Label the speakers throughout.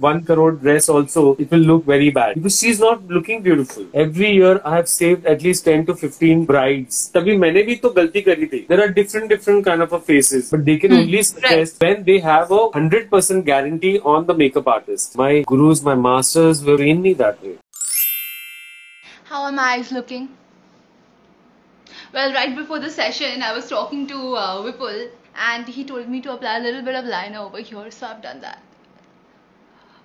Speaker 1: one crore dress also, it will look very bad because she's not looking beautiful. Every year I have saved at least 10 to 15 brides. There are different different kind of faces, but they can hmm. only suggest when they have a 100% guarantee on the makeup artist. My gurus, my masters were in me that way.
Speaker 2: How are my eyes looking? Well, right before the session, I was talking to uh, Vipul and he told me to apply a little bit of liner over here, so I've done that.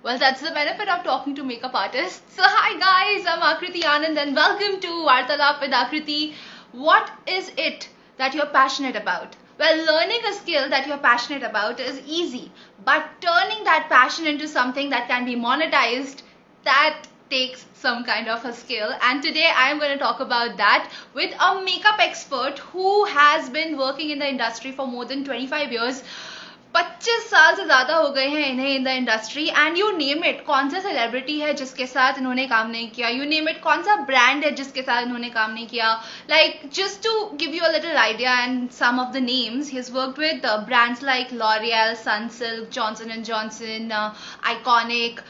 Speaker 2: Well, that's the benefit of talking to makeup artists. So, hi guys, I'm Akriti Anand and welcome to Vartalap with Akriti. What is it that you're passionate about? Well, learning a skill that you're passionate about is easy, but turning that passion into something that can be monetized, that takes some kind of a skill and today I am going to talk about that with a makeup expert who has been working in the industry for more than 25 years 25 साल से ज़्यादा हो गए हैं इन्हें in the industry and you name it कौन सा celebrity है जिसके साथ इन्होंने काम नहीं किया यू नेम इट कौन सा ब्रांड है जिसके साथ इन्होंने काम नहीं किया like just to give you a little idea and some of the names he worked with brands like L'Oreal Sunsilk Johnson and Johnson iconic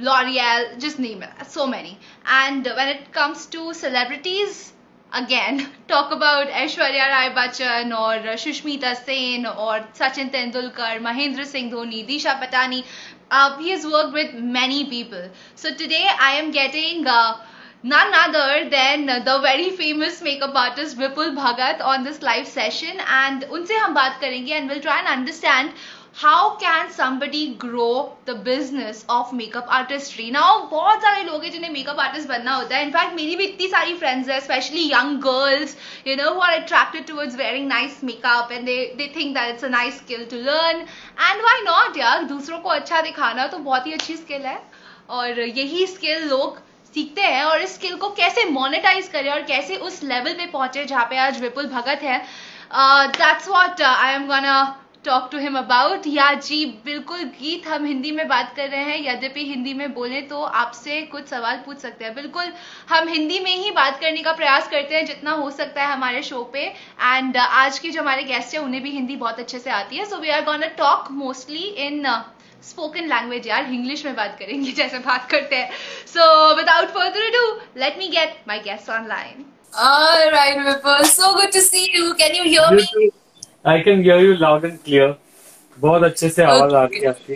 Speaker 2: L'Oreal जिस name so many. And when it comes to celebrities, again talk about Aishwarya Rai Bachchan or Sushmita Sen or Sachin Tendulkar, Mahendra Singh Dhoni, Disha Patani. Uh, he has worked with many people. So today I am getting uh, none other than the very famous makeup artist Vipul Bhagat on this live session and unse hum baat karenge and we'll try and understand how can somebody grow the business of makeup artistry now बहुत सारे लोग हैं जिन्हें makeup artist बनना होता है। In fact मेरी भी इतनी सारी फ्रेंड्स है specially young girls you know who are attracted towards wearing nice makeup and they they think that it's a nice skill to learn and why not यार? दूसरों को अच्छा दिखाना तो बहुत ही अच्छी स्किल है। और यही स्किल लोग सीखते हैं और इस स्किल को कैसे मोनेटाइज करें और कैसे उस लेवल पे पहुँचे जहाँ पे आज विपुल भगत है। That's what I am gonna talk to him about या जी बिल्कुल गीत हम हिंदी में बात कर रहे हैं यद्यपि हिंदी में बोले तो आपसे कुछ सवाल पूछ सकते हैं। बिल्कुल हम हिंदी में ही बात करने का प्रयास करते हैं जितना हो सकता है हमारे शो पे। एंड uh, आज के जो हमारे गेस्ट है उन्हें भी हिंदी बहुत अच्छे से आती है। So we are gonna talk mostly in spoken language यार। इंग्लिश में बात करेंगे जैसे बात करते हैं। So without further ado let me get my guest online
Speaker 3: All right, Vipul. So good to see you. Can you hear me?
Speaker 1: I can hear you loud and clear बहुत अच्छे से आवाज़ आ रही है आपकी।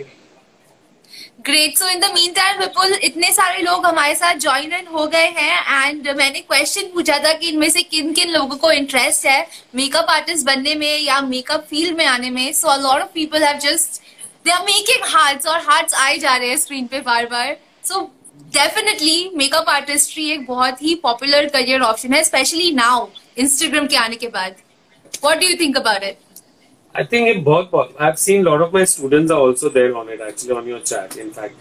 Speaker 3: Great so in the meantime Vipul इतने सारे लोग हमारे साथ ज्वाइन इन हो गए हैं एंड मैंने क्वेश्चन पूछा था कि इनमें से किन किन लोगों को इंटरेस्ट है मेकअप आर्टिस्ट बनने में या मेकअप फ़ील्ड में आने में? So a lot of people have just they are making hearts और हार्ट्स आए जा रहे हैं स्क्रीन पे बार बार। सो डेफिनेटली मेकअप आर्टिस्ट्री एक बहुत ही पॉपुलर करियर ऑप्शन है स्पेशली नाउ इंस्टाग्राम के आने के बाद। What do you think about it?
Speaker 1: I think it both. I've seen a lot of my students are also there on it actually on your chat, in fact,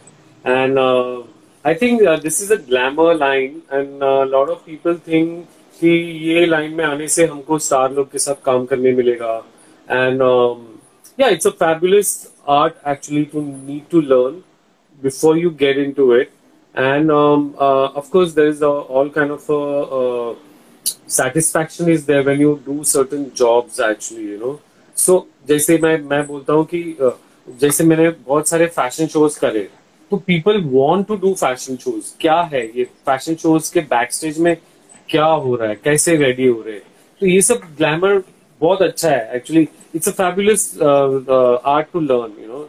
Speaker 1: and uh, I think uh, this is a glamour line, and a uh, lot of people think कि ये line में आने से हमको star लोग के साथ काम करने मिलेगा and yeah it's a fabulous art actually to need to learn before you get into it and um, uh, of course there is a, all kind of a, a satisfaction is there when you do certain jobs, actually, you know. So, जैसे मैं मैं बोलता हूँ कि जैसे मैंने बहुत सारे फ़ैशन शोज़ करे तो people want to do fashion shows क्या है ये? फ़ैशन शोज़ के बैक स्टेज में क्या हो रहा है? कैसे रेडी हो रहे हैं? तो ये सब ग्लैमर बहुत अच्छा है actually it's a fabulous art to learn you know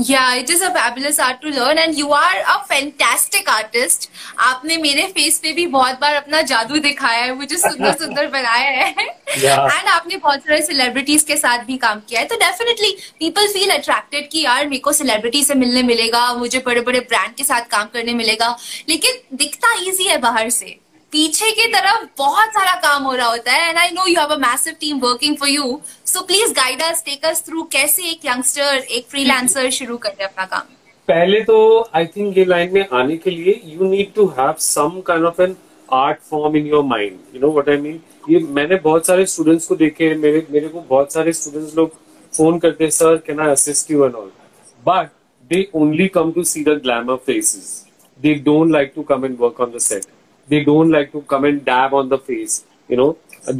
Speaker 3: Yeah, it is a fabulous art to learn and you are a fantastic artist. आपने मेरे फेस पे भी बहुत बार अपना जादू दिखाया है मुझे सुंदर सुंदर बनाया है एंड yeah. आपने बहुत सारे सेलिब्रिटीज के साथ भी काम किया है तो डेफिनेटली पीपल फील अट्रैक्टेड कि यार मेरे को सेलिब्रिटी से मिलने मिलेगा मुझे बड़े बड़े ब्रांड के साथ काम करने मिलेगा लेकिन दिखता ईजी है बाहर से पीछे की तरफ़ बहुत सारा काम हो रहा होता है and I know you have a massive team working for you so please guide us take us through कैसे एक यंगस्टर एक फ्रीलांसर शुरू करते अपना काम।
Speaker 1: पहले तो आई थिंक ये लाइन में आने के लिए you need to have some kind of an art form in your mind you know what I mean ये मैंने बहुत सारे स्टूडेंट्स को देखे, मेरे मेरे को बहुत सारे स्टूडेंट्स लोग फ़ोन करते sir can I assist you and all but they only come to see the glamour faces they don't like to come and work on the set they don't like to come and dab on the face, you know,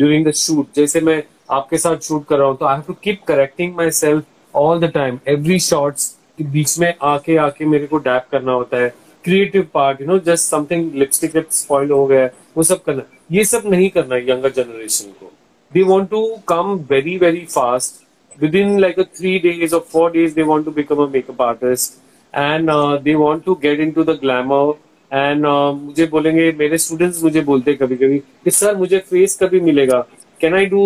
Speaker 1: during the shoot. जैसे मैं आपके साथ shoot कर रहा हूँ तो I have to keep correcting myself all the time. Every shots बीच में आके आके मेरे को डैप करना होता है. Creative part you know just something lipstick spoil हो गया वो सब करना. ये सब नहीं करना यंगर जनरेशन को. They want to come very very fast within like three days और four days they want to become a makeup artist and they want to get into the glamour and uh, मुझे बोलेंगे मेरे students मुझे बोलते कभी कभी कि sir मुझे फेस कभी मिलेगा। Can I do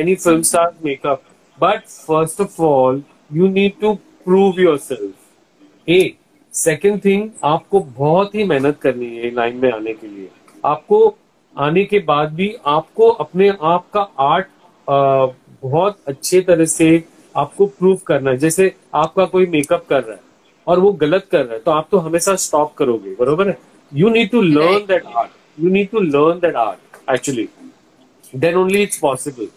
Speaker 1: any film star makeup but first of all you need to prove yourself a second thing आपको बहुत ही मेहनत करनी है लाइन में आने के लिए। आपको आने के बाद भी आपको अपने आप का आर्ट बहुत अच्छे तरह से आपको प्रूव करना है। जैसे आपका कोई मेकअप कर रहा है। और वो गलत कर रहा है तो आप तो हमेशा स्टॉप करोगे बरोबर है? You need to learn that art you need to learn that art actually then only it's possible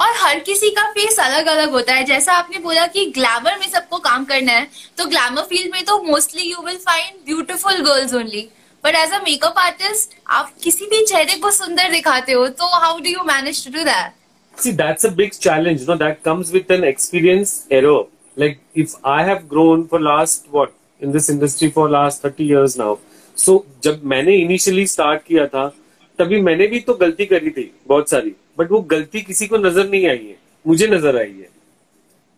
Speaker 3: और हर किसी का फेस अलग अलग होता है। जैसा आपने बोला कि ग्लैमर में सबको काम करना है तो ग्लैमर फ़ील्ड में तो mostly you will find beautiful girls only but as a makeup artist आप किसी भी चेहरे को सुंदर दिखाते हो तो how do you manage to do that
Speaker 1: See, that's a big challenge. You know, that comes with an experience error. Like if I have grown for last what in this industry for last 30 years now. So जब मैंने initially start किया था तभी मैंने भी तो गलती करी थी बहुत सारी। बट वो गलती किसी को नज़र नहीं आई है मुझे नज़र आई है।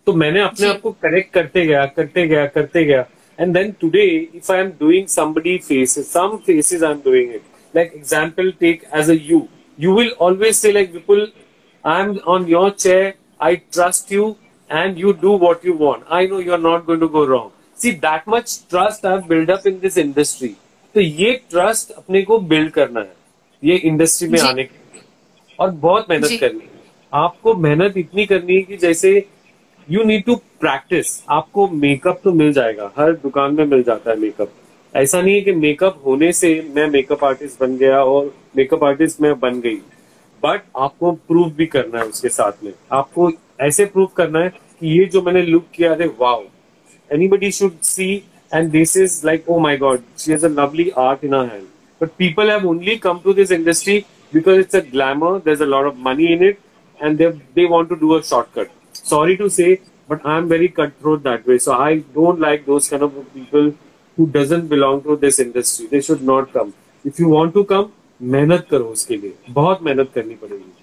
Speaker 1: तो मैंने अपने आप को करेक्ट करते गया करते गया करते गया। And then today if I am doing somebody faces some faces I am doing it like example take as a you you will always say like Vipul, I'm on your chair, I trust you and you do what you want. I know you're not going to go wrong. See that much trust I've built up in this industry. तो ये trust अपने को build करना है। ये industry में आने के और बहुत मेहनत करनी है। आपको मेहनत इतनी करनी है कि जैसे यू नीड टू प्रैक्टिस आपको मेकअप तो मिल जाएगा। हर दुकान में मिल जाता है मेकअप ऐसा नहीं है कि मेकअप होने से मैं मेकअप आर्टिस्ट बन गया और मेकअप आर्टिस्ट मैं बन गई। बट आपको प्रूव भी करना है उसके साथ में। आपको ऐसे प्रूव करना है कि ये जो मैंने लुक किया है wow anybody should see and this is like oh my god she has a lovely art in hand but people have only come to this industry because it's a glamour, there's a lot of money in it, and they they want to do a shortcut. Sorry to say, but I'm very cutthroat that way. So I don't like those kind of people who doesn't belong to this industry. They should not come. If you want to come, मेहनत करो उसके लिए बहुत मेहनत करनी पड़ेगी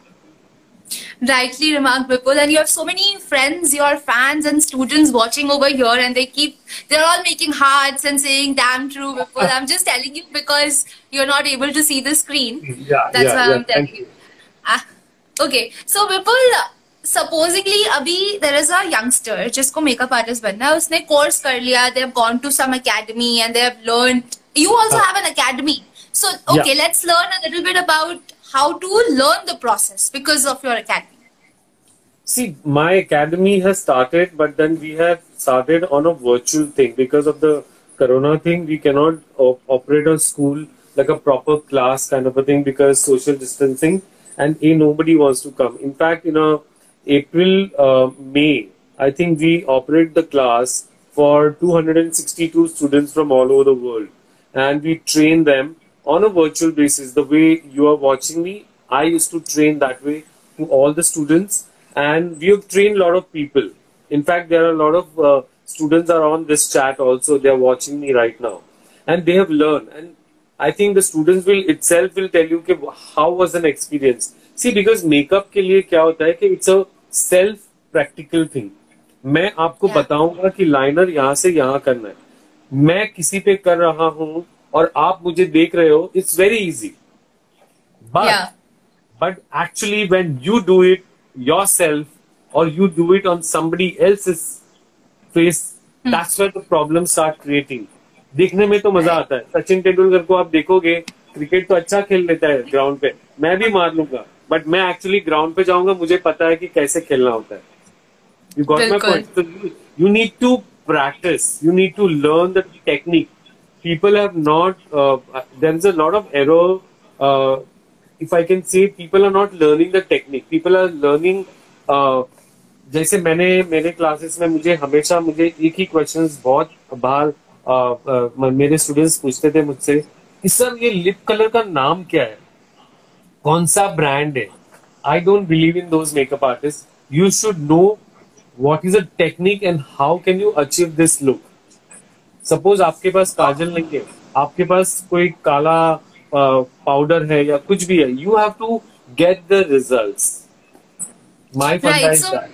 Speaker 3: rightly remarked Vipul and you have so many friends your fans and students watching over here and they keep they're all making hearts and saying damn true Vipul I'm just telling you because you're not able to see the screen
Speaker 1: yeah
Speaker 3: that's
Speaker 1: yeah,
Speaker 3: why
Speaker 1: yeah,
Speaker 3: I'm telling you, you. Ah, okay so Vipul supposedly अभी there is a youngster जिसको makeup artist बनना है उसने course कर लिया they have gone to some academy and they have learned you also have an academy so okay
Speaker 1: yeah.
Speaker 3: let's learn a little bit about how to learn the process because of your academy?
Speaker 1: See, my academy has started, but then we have started on a virtual thing because of the corona thing. We cannot op operate a school like a proper class kind of a thing because social distancing and a nobody wants to come. In fact, in a April, uh, May, I think we operate the class for 262 students from all over the world and we train them on a virtual basis, the way you are watching me, I used to train that way to all the students, and we have trained a lot of people. In fact, there are a lot of uh, students are on this chat also. They are watching me right now, and they have learned. And I think the students will itself will tell you कि how was an experience. See, because makeup के लिए क्या होता है कि it's a self practical thing. मैं आपको yeah. बताऊंगा कि लाइनर यहाँ से यहाँ करना है मैं किसी पे कर रहा हूँ और आप मुझे देख रहे हो it's very easy but but actually when you do it yourself और you do it on somebody else face that's where the problem start creating देखने में तो मज़ा आता है। सचिन तेंदुलकर को आप देखोगे क्रिकेट तो अच्छा खेल लेता है ग्राउंड पे। मैं भी मार लूँगा बट मैं एक्चुअली ग्राउंड पे जाऊँगा मुझे पता है कि कैसे खेलना होता है। You got my point you need to practice you need to learn the technique people have not, uh, there is a lot of error. Uh, if I can say, people are not learning the technique. People are learning, uh, जैसे मैंने मेरे classes में मुझे हमेशा मुझे एक ही questions बहुत बार uh, uh, मेरे स्टूडेंट्स पूछते थे मुझसे कि सर ये लिप कलर का नाम क्या है कौन सा ब्रांड है I don't believe in those makeup artist you should know what is a technique and how can you achieve this look suppose आपके पास काजल नहीं है आपके पास कोई काला पाउडर है या कुछ भी है you have to get the result my fund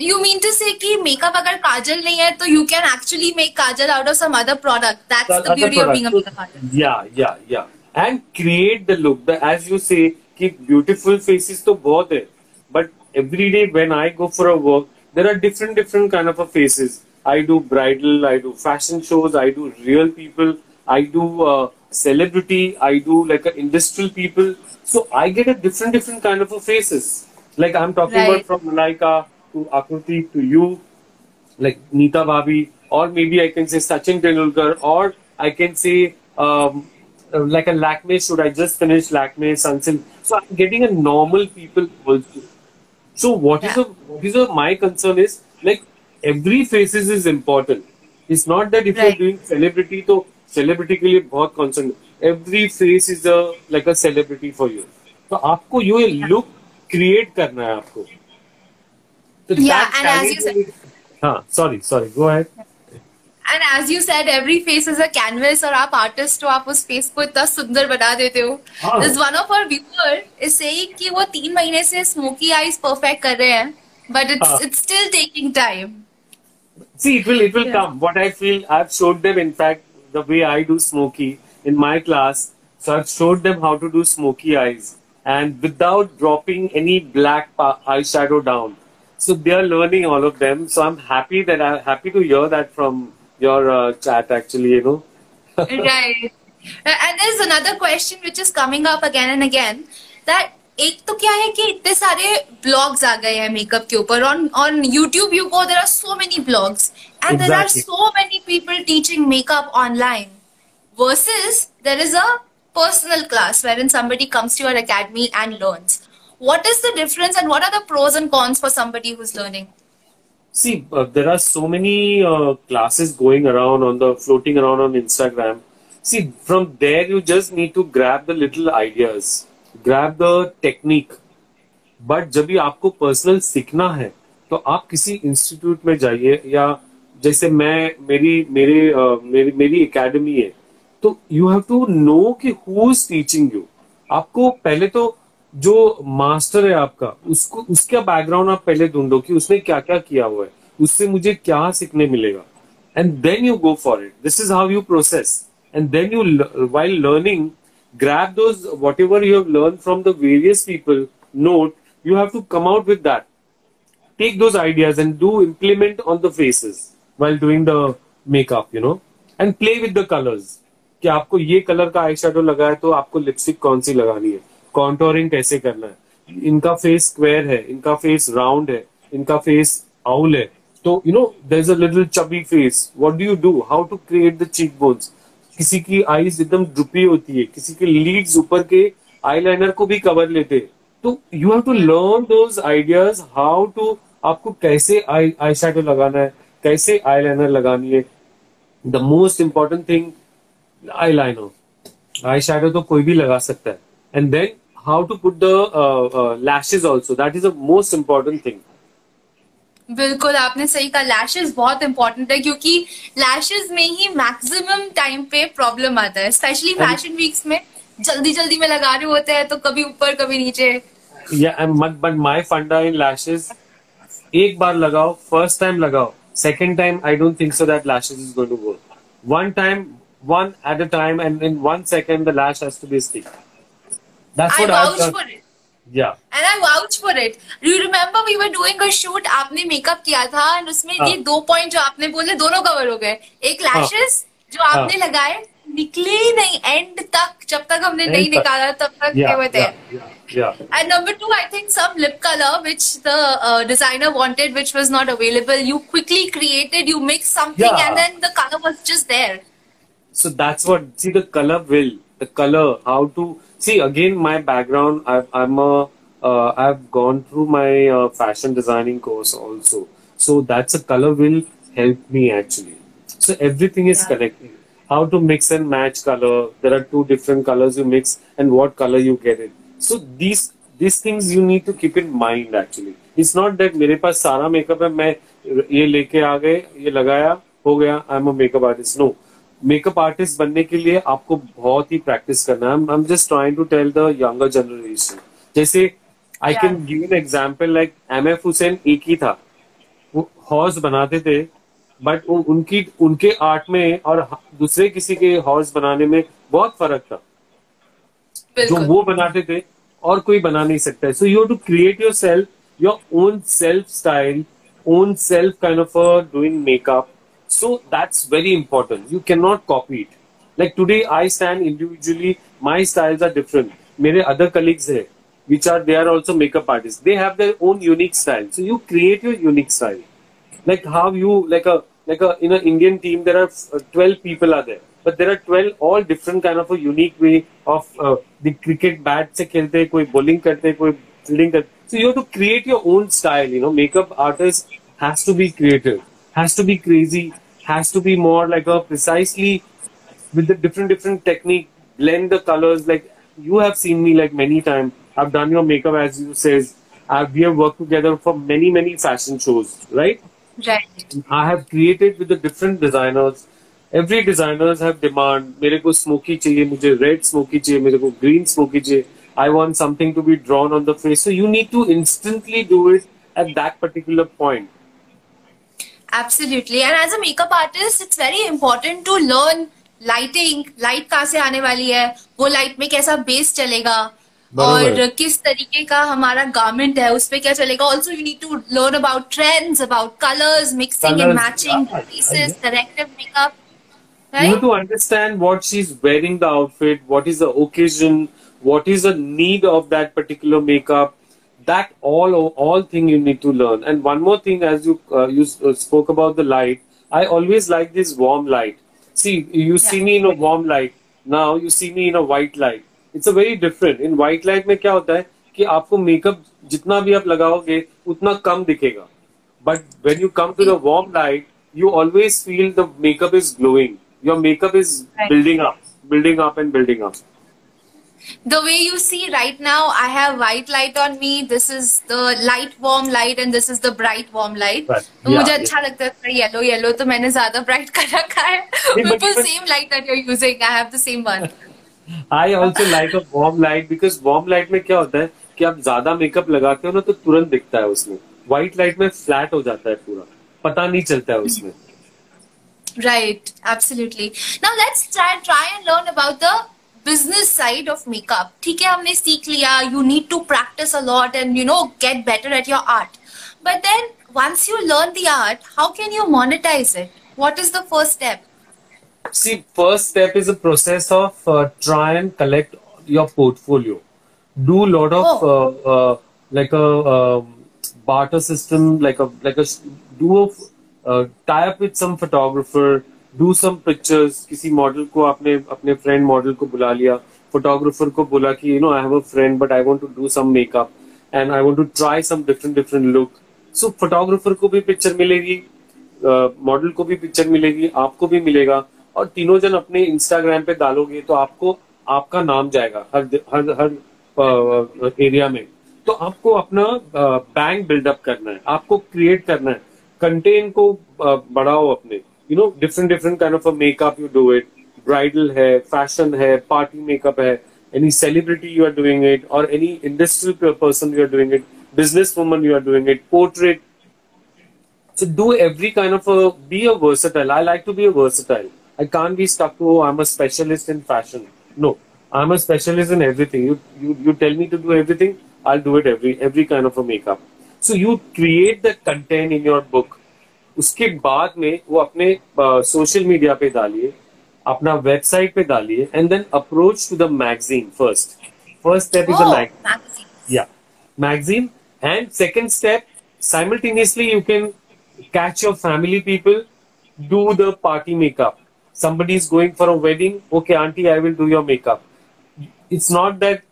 Speaker 3: you mean to say कि मेकअप अगर काजल नहीं है तो you can actually make kajal out of some other product that's the beauty of being a makeup
Speaker 1: या या या and create the look the as you say कि ब्यूटीफुल फेसेस तो बहुत है but every day when I go for a work there are different different kind of faces I do bridal, I do fashion shows, I do real people, I do uh, celebrity, I do like a industrial people. So I get a different different kind of a faces. Like I'm talking
Speaker 3: Right.
Speaker 1: about from Malaika to Akriti to you, like Neeta Bhabi, or maybe I can say Sachin Tendulkar, or I can say um, uh, like a Lakme. Should I just finish Lakme, Sunsilk? So I'm getting a normal people also. So what is
Speaker 3: Yeah.
Speaker 1: the what is the, my concern is like every faces is important it's not that if you doing celebrity तो celebrity के लिए बहुत concern every face is a like a celebrity for you तो आपको you look create करना है आपको. हाँ
Speaker 3: सॉरी सॉरी गो कैनवस और आप आर्टिस्ट हो आप उस फेस को इतना सुंदर बना देते हो। Is one of our viewers से वो तीन महीने से स्मोकी आईज परफेक्ट कर रहे हैं but it's it's still taking time
Speaker 1: See, it will it will
Speaker 3: Yeah.
Speaker 1: come. What I feel, I've showed them. In fact, the way I do smoky in my class, so I've showed them how to do smoky eyes, and without dropping any black eyeshadow down. So they are learning all of them. So I'm happy that I'm happy to hear that from your uh, chat. Actually, you know.
Speaker 3: right. And there's another question which is coming up again and again that एक तो क्या है कि इतने सारे blogs आ गए हैं makeup के ऊपर on on YouTube you go there are so many blogs and there
Speaker 1: are
Speaker 3: so many people teaching makeup online versus there is a personal class wherein somebody comes to our academy and learn what is the difference and what are the pros and cons for somebody who is learning
Speaker 1: See, uh, there are so many uh, classes going around on the floating around on Instagram. See, from there you just need to grab the little ideas. Grab the technique. But जब भी आपको personal सीखना है तो आप किसी institute में जाइए या जैसे मैं, मेरी, मेरे मेरी मेरी एकेडमी है तो यू हैव टू नो कि हु इज़ टीचिंग यू आपको पहले तो जो मास्टर है आपका, उसको, उसका बैकग्राउंड आप पहले ढूंढो कि उसने क्या क्या किया हुआ है, उससे मुझे क्या सीखने मिलेगा। And then you go it. This is how you process. And then you l- while learning grab those whatever you have learned from the various people note you have to come out with that take those ideas and do implement on the faces while doing the makeup you know and play with the colors कि आपको ये colour का eye shadow लगा है तो आपको lipstick कौन सी लगानी है कॉन्टोरिंग कैसे करना है इनका फेस स्क्वायर है इनका फेस राउंड है इनका फेस आउल है तो you know there is a little chubby face what do you do how to create the cheekbones किसी की आईज एकदम ड्रुपी होती है, किसी के लीड्स ऊपर के आईलाइनर को भी कवर लेते हैं। तो you have to learn those ideas how to आपको कैसे आई आई लगाना है, कैसे आईलाइनर लगानी है। The most important thing eyeliner eyeshadow तो कोई भी लगा सकता है। And then how to put the lashes also that is the most important thing
Speaker 3: बिल्कुल आपने सही कहा। लैशेस बहुत इंपॉर्टेंट है क्योंकि लैशेस में ही मैक्सिमम टाइम पे प्रॉब्लम आता है स्पेशली फ़ैशन वीक्स में। जल्दी जल्दी में लगा रहे होते हैं तो कभी ऊपर कभी नीचे।
Speaker 1: या बट माई फंडा इन लैशेज एक बार लगाओ फ़र्स्ट टाइम लगाओ second time I don't think so that lashes is going to work one time one at a time and in one second the lash has to be stick that's
Speaker 3: I
Speaker 1: what vouch
Speaker 3: for it
Speaker 1: yeah
Speaker 3: and I vouch for it you remember we were doing a shoot आपने makeup किया था and उसमें
Speaker 1: हाँ.
Speaker 3: ये दो point जो आपने बोले दोनों कवर हो गए एक लैशेस जो आपने लगाए निकले ही नहीं एंड तक जब तक हमने नहीं निकाला तब तक
Speaker 1: yeah
Speaker 3: were
Speaker 1: yeah yeah, yeah.
Speaker 3: And number two, I think some lip color which the uh, designer wanted, which was not available. You quickly created, you mixed something,
Speaker 1: Yeah.
Speaker 3: and then the color was just there.
Speaker 1: so that's what see the color will the color how to see again my background I've, i'm a uh, i've gone through my uh, fashion designing course also so that's a color will help me actually so everything is
Speaker 3: Yeah.
Speaker 1: connected how to mix and match color there are two different colors you mix and what color you get it so these these things you need to keep in mind actually it's not that मेरे पास सारा makeup है मैं ये लेके आ गए ये लगाया हो गया I am a makeup artist no Makeup artist बनने के लिए आपको बहुत ही प्रैक्टिस करना है। I am just trying to tell the younger generation जैसे I can give an example like M F Hussain एक ही था। वो हॉर्स बनाते थे बट उनकी उनके आर्ट में और दूसरे किसी के हॉर्स बनाने में बहुत फ़र्क था। जो वो बनाते थे और कोई बना नहीं सकता so you to create yourself your own self style own self kind of doing makeup so that's very important you can not copy it like today I stand individually my styles are different मेरे other colleagues है which are they are also makeup artists. They have their own unique style. So you create your unique style. Like how you like a like a in an Indian team there are uh, 12 people are there. But there are 12 all different kind of a unique way of uh, the cricket bat se khelte koi bowling karte koi fielding karte. So you have to create your own style, you know, makeup artist has to be creative, has to be crazy, has to be more like a precisely with the different different technique, blend the colors like you have seen me like many times I've done your makeup as you says. I've, we have worked together for many, many fashion shows, right?
Speaker 3: Right.
Speaker 1: I have created with the different designers. Every designers have demand. मेरे को smoky चाहिए, मुझे red smoky चाहिए, मेरे को green smoky चाहिए. I want something to be drawn on the face. So you need to instantly do it at that particular point.
Speaker 3: Absolutely. And as a makeup artist, it's very important to learn lighting. Light कहाँ से आने वाली है? वो light में कैसा base चलेगा? और किस तरीके का हमारा गारमेंट है उस पर क्या चलेगा also you need to learn about trends about colours mixing and matching pieces corrective makeup
Speaker 1: right? you have to understand what she's wearing the outfit what is the occasion what is the need of that particular makeup that all all thing you need to learn and one more thing as you uh, you uh, spoke about the light i always like this warm light see you yeah. see me in a warm light now you see me in a white light it's a very different in white light में क्या होता है कि आपको makeup जितना भी आप लगाओगे उतना कम दिखेगा but when you come to the warm light you always feel the makeup is glowing. Your makeup is right. building up, building up and building up.
Speaker 3: The way you see right now, I have white light on me. This is the light warm light and this is the bright warm light. Right. तो yeah, मुझे अच्छा yeah. लगता है yellow yellow तो मैंने ज्यादा bright कर रखा है बिल्कुल same light that you are using I have the same one
Speaker 1: I also like a warm light because warm light में क्या होता है कि आप ज्यादा मेकअप लगाते हो ना तो तुरंत दिखता है उसमें व्हाइट लाइट में फ्लैट हो जाता है पूरा पता नहीं चलता है उसमें
Speaker 3: Right, absolutely. Now let's try try and learn about the business side of makeup. ठीक है हमने सीख लिया you need to practice a lot and you know get better at your art. But then once you learn the art, how can you monetize it? What is the first step?
Speaker 1: See, first step is a process of uh, try and collect your portfolio. Do a lot of oh. uh, uh, like a um, barter system, like a like a do a uh, tie up with some photographer, do some pictures. किसी model को आपने अपने friend model को बुला लिया। Photographer को बोला कि you know I have a friend but I want to do some makeup and I want to try some different different look so photographer को भी पिक्चर मिलेगी मॉडल uh, को भी पिक्चर मिलेगी आपको भी मिलेगा। और तीनों जन अपने इंस्टाग्राम पे डालोगे तो आपको आपका नाम जाएगा हर हर हर एरिया में। तो आपको अपना बैंक बिल्डअप करना है आपको क्रिएट करना है। कंटेंट को बढ़ाओ अपने। you know different different kind of a makeup you do it. Bridal hair fashion hair party makeup hair any celebrity you are doing it or any industrial person you are doing it businesswoman you are doing it portrait. So do every kind of a be a versatile. I like to be a versatile. I can't be stuck to oh, i'm a specialist in fashion. No. I'm a specialist in everything. You, you you tell me to do everything i'll do it every every kind of a makeup. So you create the content in your book. उसके बाद में वो अपने social uh, media पे डालिए अपना website पे डालिए and then approach to the magazine first first step is the या magazine and second step simultaneously you can catch your family people do the party makeup somebody is going for a wedding, okay, auntie, I will do your makeup. It's not that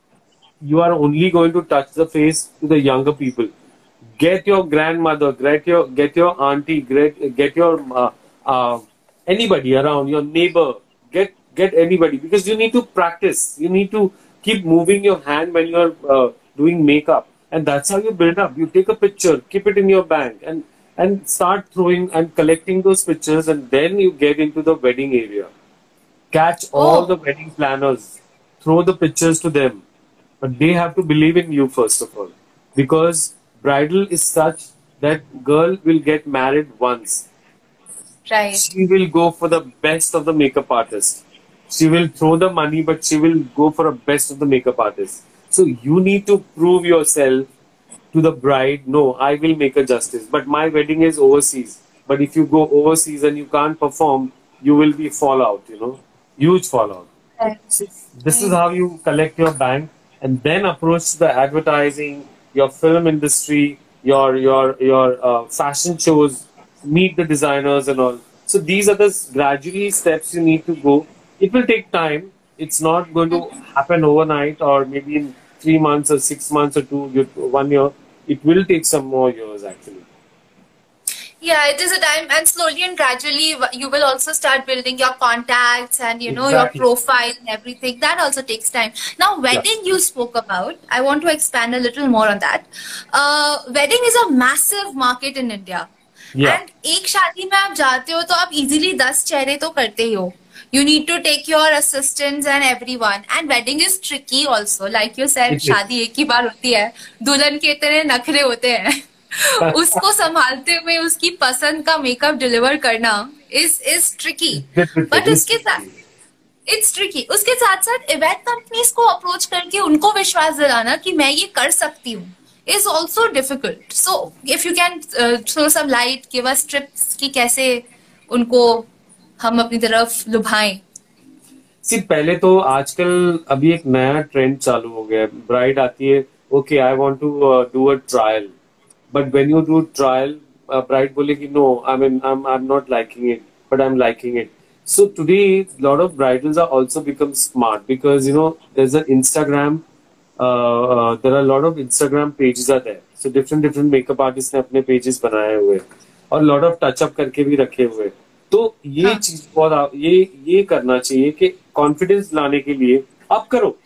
Speaker 1: you are only going to touch the face to the younger people. Get your grandmother, get your get your auntie, get get your uh, uh, anybody around, your neighbor, get get anybody because you need to practice. You need to keep moving your hand when you are uh, doing makeup. and that's how you build up you take a picture keep it in your bank and and start throwing and collecting those pictures and then you get into the wedding area catch all
Speaker 3: Oh.
Speaker 1: the wedding planners throw the pictures to them but they have to believe in you first of all because bridal is such that girl will get married once
Speaker 3: Right.
Speaker 1: she will go for the best of the makeup artist. She will throw the money, but she will go for the best of the makeup artist. So you need to prove yourself to the bride. No, I will make a justice. But my wedding is overseas. But if you go overseas and you can't perform, you will be fallout. You know, huge fallout.
Speaker 3: Right.
Speaker 1: This is how you collect your bank and then approach the advertising, your film industry, your your your uh, fashion shows, meet the designers and all. So these are the gradually steps you need to go. It will take time. It's not going to happen overnight or maybe in three months or six months or two, one year. It will take some more years actually
Speaker 3: Yeah, it is a time, and slowly and gradually, w- you will also start building your contacts and you know your
Speaker 1: Exactly.
Speaker 3: profile and everything. That also takes time. Now, wedding you spoke about. I want to expand a little more on that. Uh, wedding is a massive market in India.
Speaker 1: Yeah.
Speaker 3: And एक शादी में आप जाते हो तो आप easily दस चेहरे तो करते ही हो you need to take your assistants and everyone and wedding is tricky also like you said
Speaker 1: It is.
Speaker 3: शादी एक ही बार होती है दुल्हन के इतने नखरे होते हैं उसको संभालते हुए उसकी पसंद का मेकअप डिलीवर करना इज़ इज़ ट्रिकी बट उसके साथ इट्स ट्रिकी उसके साथ साथ इवेंट कंपनीज़ को अप्रोच करके उनको विश्वास दिलाना कि मैं ये कर सकती हूँ is also difficult so if you can throw some light give us trips कि कैसे उनको हम अपनी तरफ़ लुभाएँ।
Speaker 1: सी पहले तो आजकल अभी एक नया ट्रेंड चालू हो गया है। ब्राइड आती है okay I want to do a trial but when you do trial bride बोलेगी no I mean I am I am not liking it but I am liking it so today a lot of bridals are also become smart because you know there's an instagram uh, uh, there are a lot of instagram pages are there so different different makeup artists ने अपने pages बनाए हुए हैं और lot of touch up करके भी रखे हुए तो ये
Speaker 3: हाँ.
Speaker 1: चीज़ बहुत ये ये करना चाहिए कि कॉन्फिडेंस लाने के लिए आप करो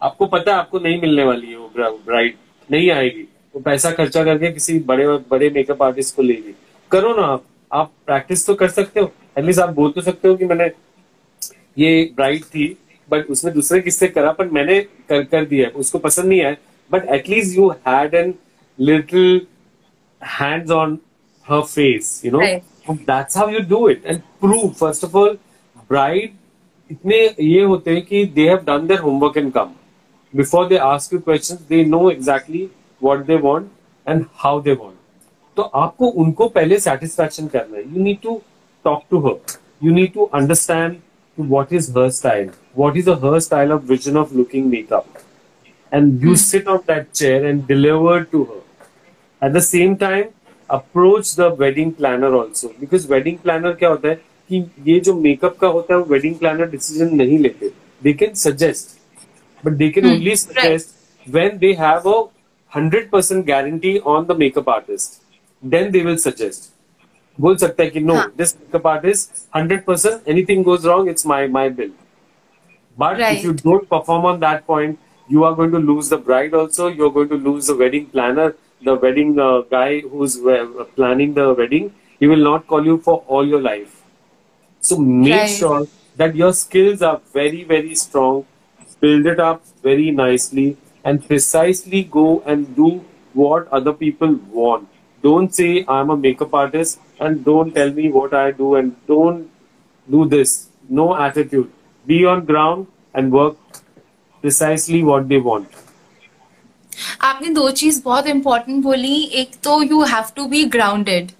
Speaker 1: आपको पता है आपको नहीं मिलने वाली है वो ब्राइड नहीं आएगी तो पैसा खर्चा करके किसी बड़े बड़े मेकअप आर्टिस्ट को ले ली। करो ना आप। आप प्रैक्टिस तो कर सकते हो। एटलीस्ट आप बोल तो सकते हो कि मैंने ये ब्राइट थी बट उसमें दूसरे किससे करा पर मैंने कर कर दिया। उसको पसंद नहीं आया। But at least you had an little hands on her face you know that's how you do it and prove first of all bride इतने ये होते हैं कि they have done their homework and come before they ask you question they know exactly what they want and how they want तो आपको उनको पहले satisfaction करना है। You need to talk to her you need to understand what is her style what is her style of vision of looking makeup and you sit of that chair and deliver to her at the same time approach the wedding planner also because wedding planner क्या होता है कि ये जो makeup का होता है वो वेडिंग प्लानर डिसीज़न नहीं लेते। They can suggest but they can only suggest when they have a 100% guarantee on the makeup artist then they will suggest बोल सकता है कि no
Speaker 3: हाँ.
Speaker 1: this makeup artist 100% anything goes wrong it's my my bill but if
Speaker 3: Right.
Speaker 1: you don't perform on that point, you are going to lose the bride also. You're going to lose the wedding planner, the wedding uh, guy who's uh, planning the wedding. He will not call you for all your life. So make
Speaker 3: Right.
Speaker 1: sure that your skills are very, very strong. Build it up very nicely and precisely go and do what other people want. Don't say I'm a makeup artist and don't tell me what I do and don't do this. No attitude. Be on ground and work precisely what they want.
Speaker 3: आपने दो चीज बहुत important बोली एक तो you have to be grounded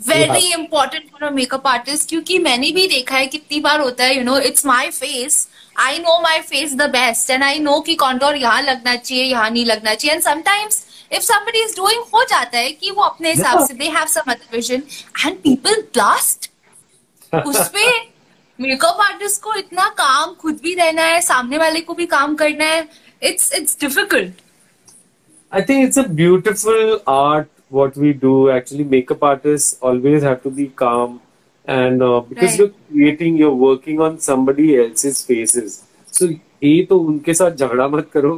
Speaker 3: very
Speaker 1: Yeah.
Speaker 3: Important for a makeup artist क्योंकि मैंने भी देखा है कितनी बार होता है you know it's my face I know my face the best and I know कि कॉन्टोर यहाँ लगना चाहिए यहाँ नहीं लगना चाहिए। And sometimes if somebody is doing हो जाता है कि वो अपने हिसाब से they have some other vision and people blast उसपे मेकअप आर्टिस्ट को इतना काम खुद भी रहना है सामने वाले को भी काम करना है it's it's difficult
Speaker 1: I think it's a beautiful art what we do. Actually, makeup artists always have to be calm, and uh, because
Speaker 3: Right.
Speaker 1: you're creating, you're working on somebody else's faces. So ये तो उनके साथ झगड़ा मत करो।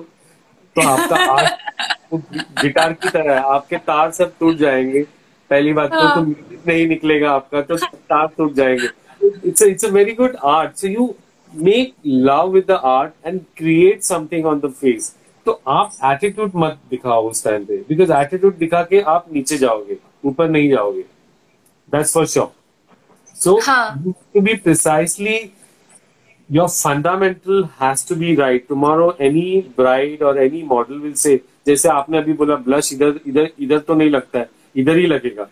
Speaker 1: तो आपका art guitar की तरह है। आपके तार सब टूट जाएँगे। पहली बात तो, तो म्यूज़िक नहीं निकलेगा आपका तो तार टूट जाएँगे। It's it's a very good art so you make love with the art and create something on the face तो आप एटीट्यूड मत दिखाओ उस टाइम पे। बिकॉज़ एटीट्यूड दिखा के आप नीचे जाओगे ऊपर नहीं जाओगे। That's for sure so to be precisely your fundamental has to be right. Tomorrow any bride or any model will say जैसे आपने अभी बोला ब्लश इधर इधर इधर तो नहीं लगता है इधर ही लगेगा।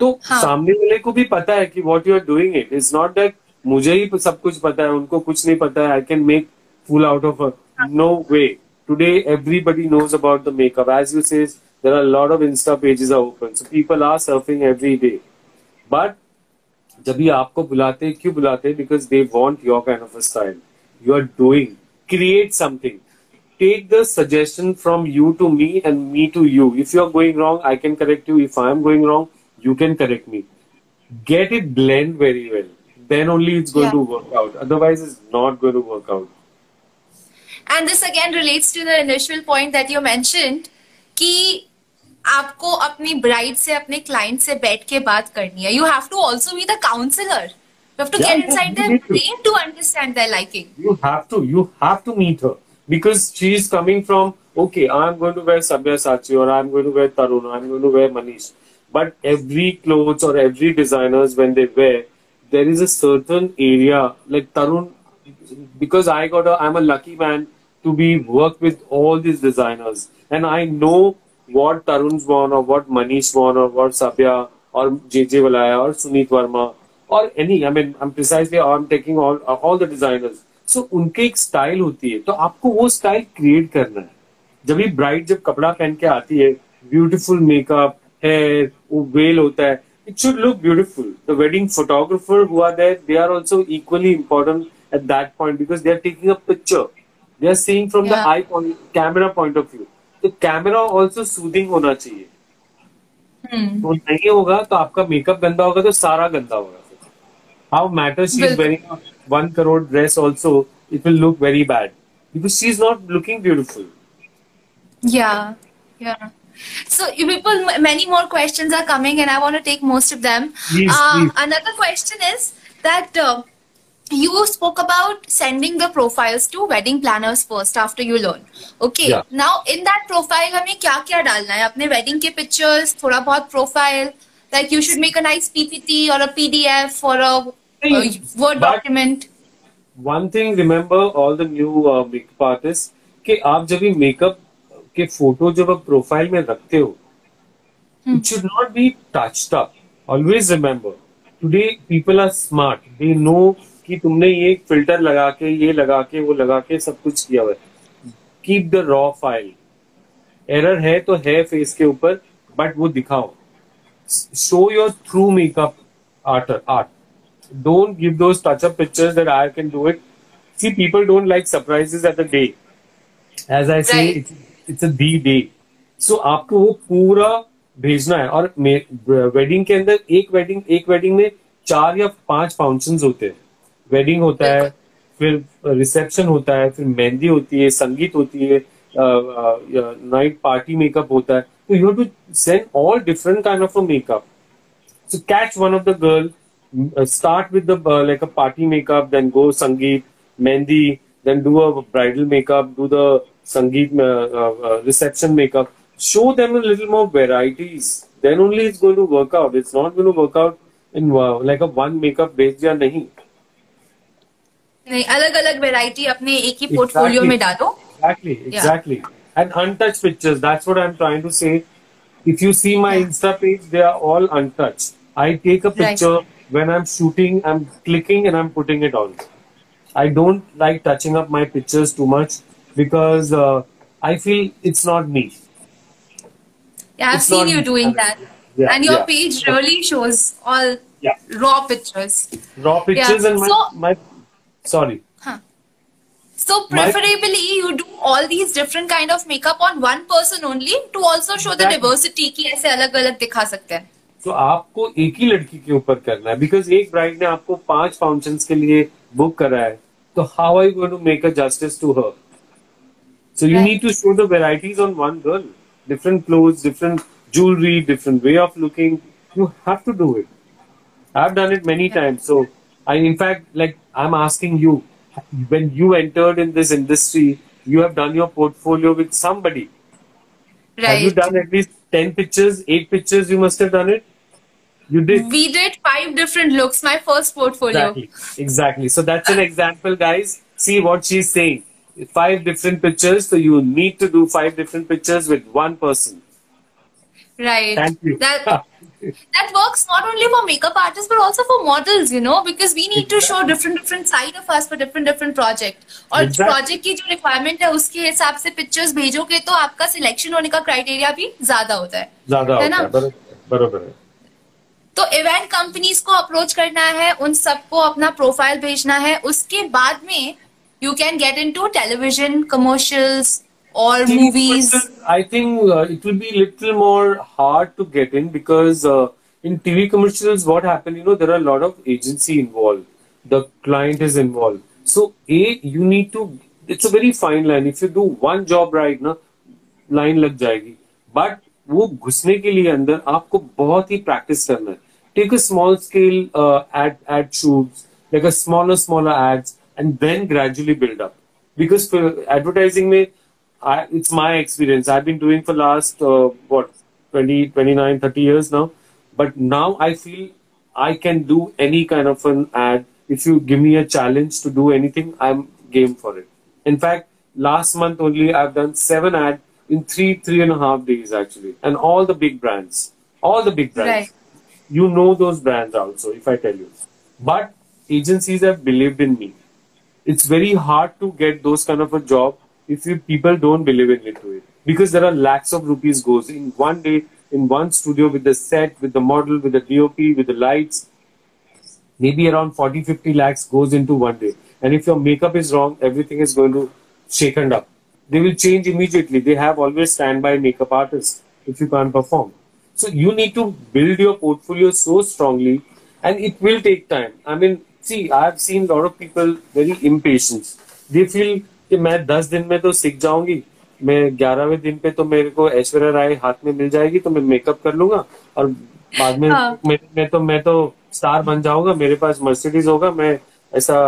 Speaker 1: तो हाँ. सामने वाले को भी पता है कि what you are doing it is not that मुझे ही सब कुछ पता है उनको कुछ नहीं पता है I can make full out of no way today everybody knows about the makeup as you says there are a lot of insta pages are open. So people are surfing every day. But जब भी आपको बुलाते हैं क्यों बुलाते हैं? Because they want your kind of style you are doing create something take the suggestion from you to me and me to you if you are going wrong I can correct you if I am going wrong you can correct me get it blend very well then only it's going to work out otherwise is not going to work out out.
Speaker 3: And this again relates to the initial point that you mentioned key आपको अपनी bride से अपने client से बैठ के बात करनी है you have to also be the counsellor you have to yeah, get inside their brain to understand their liking
Speaker 1: you have to you have to meet her because she is coming from okay i'm going to wear sabyasachi or i'm going to wear tarun i'm going to wear manish but every clothes or every designers when they wear there is a certain area like tarun because i got a i'm a lucky man to be work with all these designers and i know what Tarun Swan or what Manish Swan or what Sabya or JJ Valaya or Sunit Verma or any. I mean, I'm precisely I'm taking all uh, all the designers. So उनके एक style होती है। तो आपको वो style create करना है। जब ये ब्राइट जब कपड़ा पहन के आती है ब्यूटीफुल मेकअप हेयर वो वेल होता है it should look beautiful the wedding photographer हुआ that they are also equally important at that point because they are taking a picture they are seeing from the eye camera point of view तो camera also soothing होना चाहिए hmm. तो नहीं होगा तो आपका makeup गंदा होगा तो सारा गंदा होगा how matter she is wearing one crore dress also it will look very bad because she is not looking beautiful
Speaker 3: Yeah, yeah. So, people, many more questions are coming, and I want to take most of them.
Speaker 1: Please, uh, please.
Speaker 3: Another question is that uh, you spoke about sending the profiles to wedding planners first after you learn okay yeah. now in that profile हमें क्या क्या डालना है अपने wedding के pictures थोड़ा बहुत profile like you should make a nice PPT or a PDF or a, a word but document
Speaker 1: one thing remember all the new uh, makeup artists कि आप जब भी मेकअप के फोटो जब आप प्रोफाइल में रखते हो it should not be touched up always remember today people are smart they know कि तुमने ये फ़िल्टर लगा के ये लगा के वो लगा के सब कुछ किया हुआ है। Keep the raw file error है तो है फेस के ऊपर बट वो दिखाओ। Show your through makeup art art don't give those touch up pictures that I can do it see people don't like surprises at the day as I say it's a the day so आपको वो पूरा भेजना है। और wedding के अंदर एक wedding एक वेडिंग में चार या पाँच फ़ंक्शन होते हैं। वेडिंग होता है फिर रिसेप्शन होता है फिर मेहंदी होती है संगीत होती है नाइट पार्टी मेकअप होता है। तो you to send all different kind of makeup so catch one of the girl start with the like a party makeup then go sangeet mehndi then do a bridal makeup do the sangeet reception makeup show them little more varieties then only is going to work it's not going to work out in like a one makeup based या नहीं।
Speaker 3: नहीं अलग अलग variety अपने एक ही portfolio में डालो
Speaker 1: exactly exactly yeah. and untouched pictures that's what i'm trying to say if you see my yeah. insta page they are all untouched i take a picture right. when i'm shooting i'm clicking and i'm putting it on i don't like touching up my pictures too much because uh, i feel it's not me
Speaker 3: yeah i've it's seen you doing that yeah, and your yeah. page really shows all raw pictures
Speaker 1: raw pictures and my, so, my Sorry.
Speaker 3: Huh. So preferably My, you do all these different kind of makeup on one person only to also show the diversity कि ऐसे अलग अलग दिखा सकते हैं
Speaker 1: तो आपको एक ही लड़की के ऊपर करना है बिकॉज एक ब्राइड ने आपको पांच फाउंडेशन के लिए बुक करा है तो how I going to make a justice to her so you need to show the varieties on one girl different clothes, different jewelry, different way of looking. You have to do it. I've done it many times. So I, in fact, like I'm asking you, when you entered in this industry, you have done your portfolio with somebody.
Speaker 3: Right.
Speaker 1: Have you done at least 10 pictures, 8 pictures? You must have done it. You did.
Speaker 3: We did five different looks, my first portfolio.
Speaker 1: Exactly. Exactly. So that's an example, guys. See what she's saying. Five different pictures. So you need to do five different pictures with one person.
Speaker 3: Right.
Speaker 1: Thank you.
Speaker 3: That, that works not only for makeup artists but also for models, you know, because we need to show different different side of us for different different project. और
Speaker 1: Exactly.
Speaker 3: project की जो requirement है उसके हिसाब से pictures भेजोगे तो आपका selection होने का criteria भी ज़्यादा होता है
Speaker 1: ज़्यादा
Speaker 3: है
Speaker 1: होता
Speaker 3: ना?
Speaker 1: है बरोबर बरोबर है
Speaker 3: तो इवेंट कंपनीज़ को अप्रोच करना है उन सबको अपना प्रोफ़ाइल भेजना है उसके बाद में you can get into television commercials और
Speaker 1: TV
Speaker 3: movies
Speaker 1: commercials, I think uh, it will be little more hard to get in because uh, in TV commercials, what happened, you know, there are a lot of agency involved. The client is involved. So, A, you need to, it's a very fine line. If you do one job right, na, line लग जाएगी. But वो घुसने के लिए अंदर आपको बहुत ही प्रैक्टिस करना है. Take a small scale uh, ad ad shoots, like a smaller smaller ads, and then gradually build up. Because for advertising में I, it's my experience. I've been doing for last uh, what 20, 29, 30 years now. But now I feel I can do any kind of an ad. If you give me a challenge to do anything, I'm game for it. In fact, last month only I've done seven ad in three, three and a half days actually, and all the big brands, all the big brands.
Speaker 3: Right.
Speaker 1: You know those brands also, if I tell you. But agencies have believed in me it's very hard to get those kind of a job if you people don't believe in it because there are lakhs of rupees goes in one day in one studio with the set with the model with the dop with the lights. Maybe around 40 50 lakhs goes into one day. And if your makeup is wrong everything is going to shaken up. They will change immediately. They have always standby makeup artists if you can't perform. So you need to build your portfolio so strongly and it will take time. I mean see i have seen a lot of people very impatient. They feel कि मैं दस दिन में तो सीख जाऊँगी मैं ग्यारहवें दिन पे तो मेरे को ऐश्वर्या राय हाथ में मिल जाएगी तो मैं मेकअप कर लूँगा और बाद में
Speaker 3: हाँ।
Speaker 1: मैं तो मैं तो स्टार बन जाऊँगा मेरे पास मर्सिडीज होगा मैं ऐसा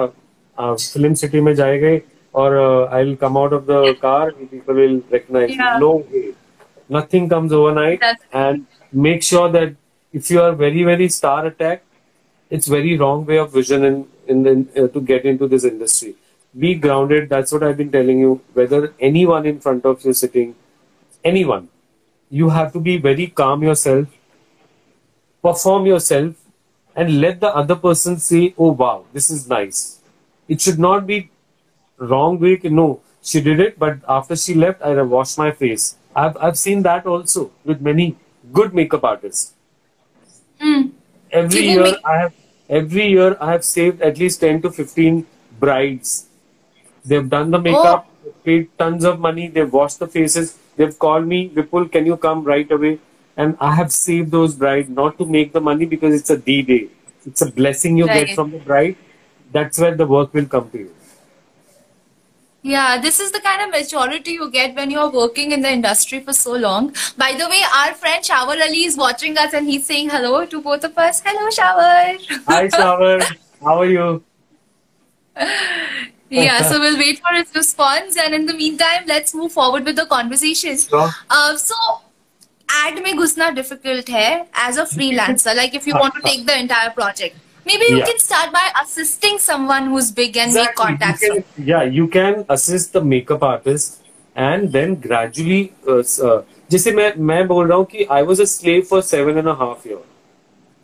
Speaker 1: फ़िल्म सिटी में जाएगा और I will come out of the car people
Speaker 3: will
Speaker 1: recognise no nothing comes overnight and make sure that if you are very very star attack it's very wrong way of vision in to get into this industry be grounded. That's what i've been telling you. Whether anyone in front of you sitting anyone you have to be very calm yourself perform yourself and let the other person say oh wow this is nice. It should not be wrong way no she did it but after she left i washed my face. I've, I've seen that also with many good makeup artists. Hmm. Every
Speaker 3: See,
Speaker 1: year i have every year i have saved at least 10 to 15 brides they've done the makeup oh. paid tons of money they've washed the faces they've called me vipul can you come right away and i have saved those brides not to make the money because it's a d day it's a blessing you
Speaker 3: Right.
Speaker 1: get from the bride that's where the work will come to you
Speaker 3: Yeah, this is the kind of maturity you get when you're working in the industry for so long. By the way, our friend Shawar Ali is watching us and he's saying hello to both of us. Hello, Shawar.
Speaker 1: hi Shawar how are you
Speaker 3: yeah, so we'll wait for his response. And in the meantime, let's move forward with the conversation.
Speaker 1: Sure.
Speaker 3: Uh, so, ad में घुसना difficult है as a freelancer. Like if you want to take the entire project. Maybe you
Speaker 1: Yeah.
Speaker 3: can start by assisting someone who's big and make
Speaker 1: Exactly.
Speaker 3: contacts.
Speaker 1: You can, yeah, you can assist the makeup artist and then gradually. Uh, s- uh, जैसे मैं मैं बोल रहा हूँ कि I was a slave for seven and a half year.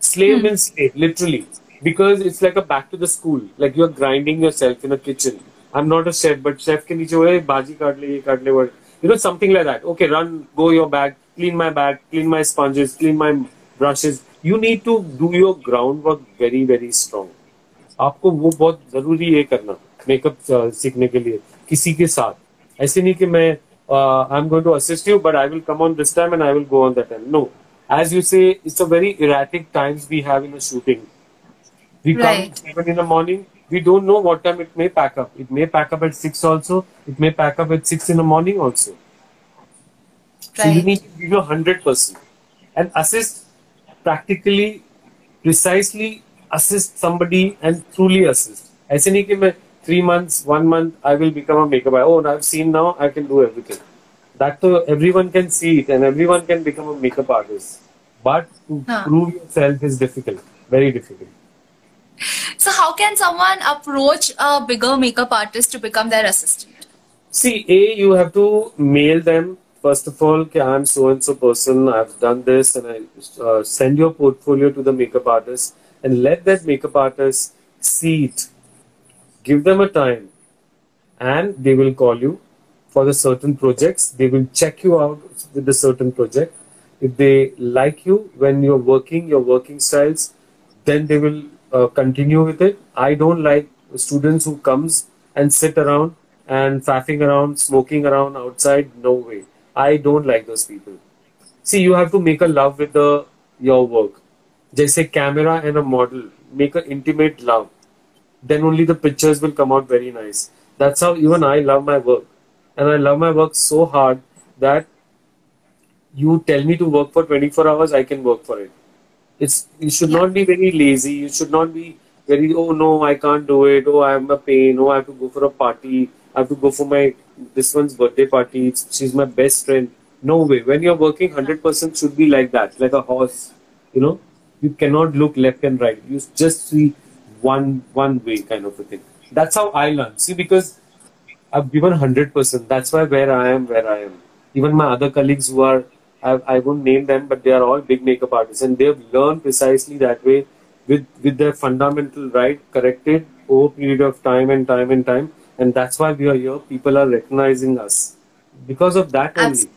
Speaker 1: Slave means slave, literally, because it's like a back to the school. Like you're grinding yourself in a kitchen. I'm not a chef, but chef के नीचे वो भाजी काट ले ये काट ले what you know something like that. Okay, run, go your bag, clean my bag, clean my sponges, clean my brushes. You need to do your groundwork very very strong. आपको वो बहुत जरूरी है करना मेकअप सीखने के लिए किसी के साथ ऐसे नहीं कि मैं I am going to assist you but I will come on this time and I will go on that time no as you say it's a very erratic times we have in a shooting we come
Speaker 3: Right.
Speaker 1: seven in the morning we don't know what time it may pack up it may pack up at six also it may pack up at six in the morning also So you need to give your hundred percent and assist practically, precisely assist somebody and truly assist. ऐसे नहीं कि मैं three months, one month, I will become a makeup artist. Oh, I've seen now, I can do everything. That to everyone can see it and everyone can become a makeup artist. But to
Speaker 3: Huh.
Speaker 1: prove yourself is difficult, very difficult.
Speaker 3: So how can someone approach a bigger makeup artist to become their assistant?
Speaker 1: See, A, you have to mail them first of all, I'm so and so person, I've done this, and I uh, send your portfolio to the makeup artist and let that makeup artist see it. Give them a time, and they will call you for the certain projects. They will check you out with the certain project. If they like you when you're working, your working styles, then they will uh, continue with it. I don't like students who comes and sit around and faffing around, smoking around outside. No way. I don't like those people. See, you have to make a love with the your work. Just a camera and a model make an intimate love. Then only the pictures will come out very nice. That's how even I love my work, and I love my work so hard that you tell me to work for 24 hours, I can work for it. It's you should
Speaker 3: Yeah.
Speaker 1: not be very lazy. You should not be very oh no I can't do it. Oh I'm a pain. Oh I have to go for a party. I have to go for my this one's birthday party. It's, she's my best friend. No way. When you're working, hundred percent should be like that, like a horse. You know, you cannot look left and right. You just see one one way kind of a thing. That's how I learn. See, because I've given hundred percent. That's why where I am, where I am. Even my other colleagues who are, I, I won't name them, but they are all big makeup artists, and they've learned precisely that way, with with their fundamental right corrected over period of time and time and time, and that's why we are here. People are recognizing us because of that
Speaker 3: Abs-
Speaker 1: only.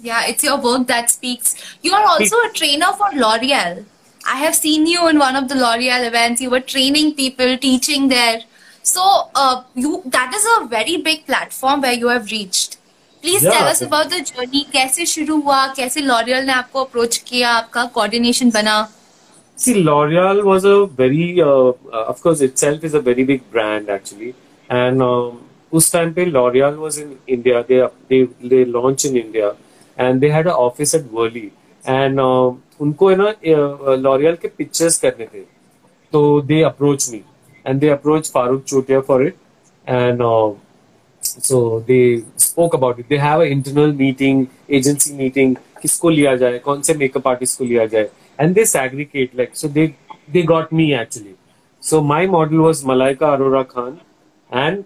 Speaker 3: Yeah, it's your work that speaks. You are also a trainer for L'Oreal. I have seen you in one of the L'Oreal events. You were training people, teaching there. So, uh, you that is a very big platform where you have reached. Please tell us about the journey कैसे शुरू हुआ? कैसे L'Oréal ने आपको approach किया? आपका coordination बना?
Speaker 1: See L'Oreal was a very of course itself is a very big brand actually and उस टाइम पे L'Oreal was in India they they they launch in India and they had a office at Worli and उनको है ना L'Oreal के pictures करने थे. तो they approach me and they approach Farrokh Chothia for it and so they spoke about it. They have an internal meeting, agency meeting. किसको लिया जाए कौन से मेकअप आर्टिस्ट को लिया जाए and they segregate like so they they got me actually so my model was malaika arora khan and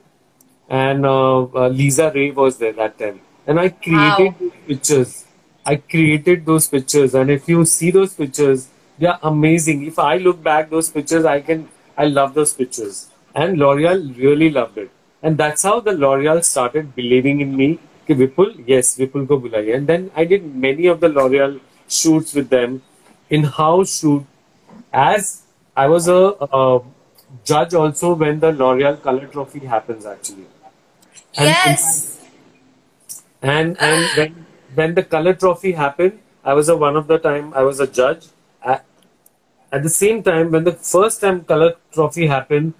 Speaker 1: and uh, uh, lisa ray was there that time and i created
Speaker 3: Wow.
Speaker 1: those pictures i created those pictures and if you see those pictures they are amazing if i look back those pictures i can i love those pictures and l'oreal really loved it And that's how the L'Oreal started believing in me. Ki Vipul, yes, Vipul ko bulaiye. And then I did many of the L'Oreal shoots with them in house shoot. As I was a, a judge also when the L'Oreal Color Trophy happens actually. And,
Speaker 3: yes.
Speaker 1: And and when when the Color Trophy happened, I was a one of the time I was a judge. At, at the same time, when the first time Color Trophy happened,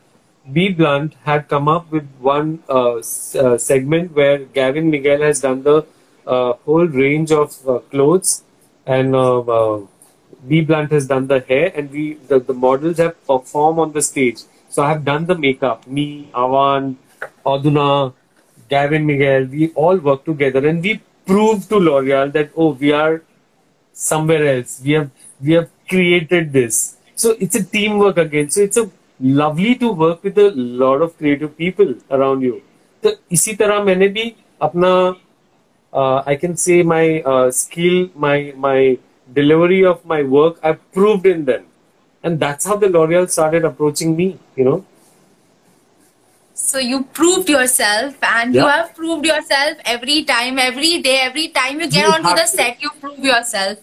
Speaker 1: b blunt had come up with one uh, uh, segment where gavin miguel has done the uh, whole range of uh, clothes and uh, uh, b blunt has done the hair and we the, the models have performed on the stage so i have done the makeup me avan Adhuna Gavin Miguel, we all work together and we prove to L'Oreal that oh we are somewhere else. We have we have created this. So it's a teamwork again. So it's a lovely to work with a lot of creative people around you. तो इसी तरह मैंने भी अपना uh, I can say my uh, skill, my my delivery of my work, I've proved in them, and that's how the L'Oreal started approaching me. You know.
Speaker 3: So you proved yourself, and you
Speaker 1: Yeah.
Speaker 3: have proved yourself every time, every day, every time you get
Speaker 1: You
Speaker 3: onto
Speaker 1: have
Speaker 3: the
Speaker 1: to.
Speaker 3: set, you prove yourself.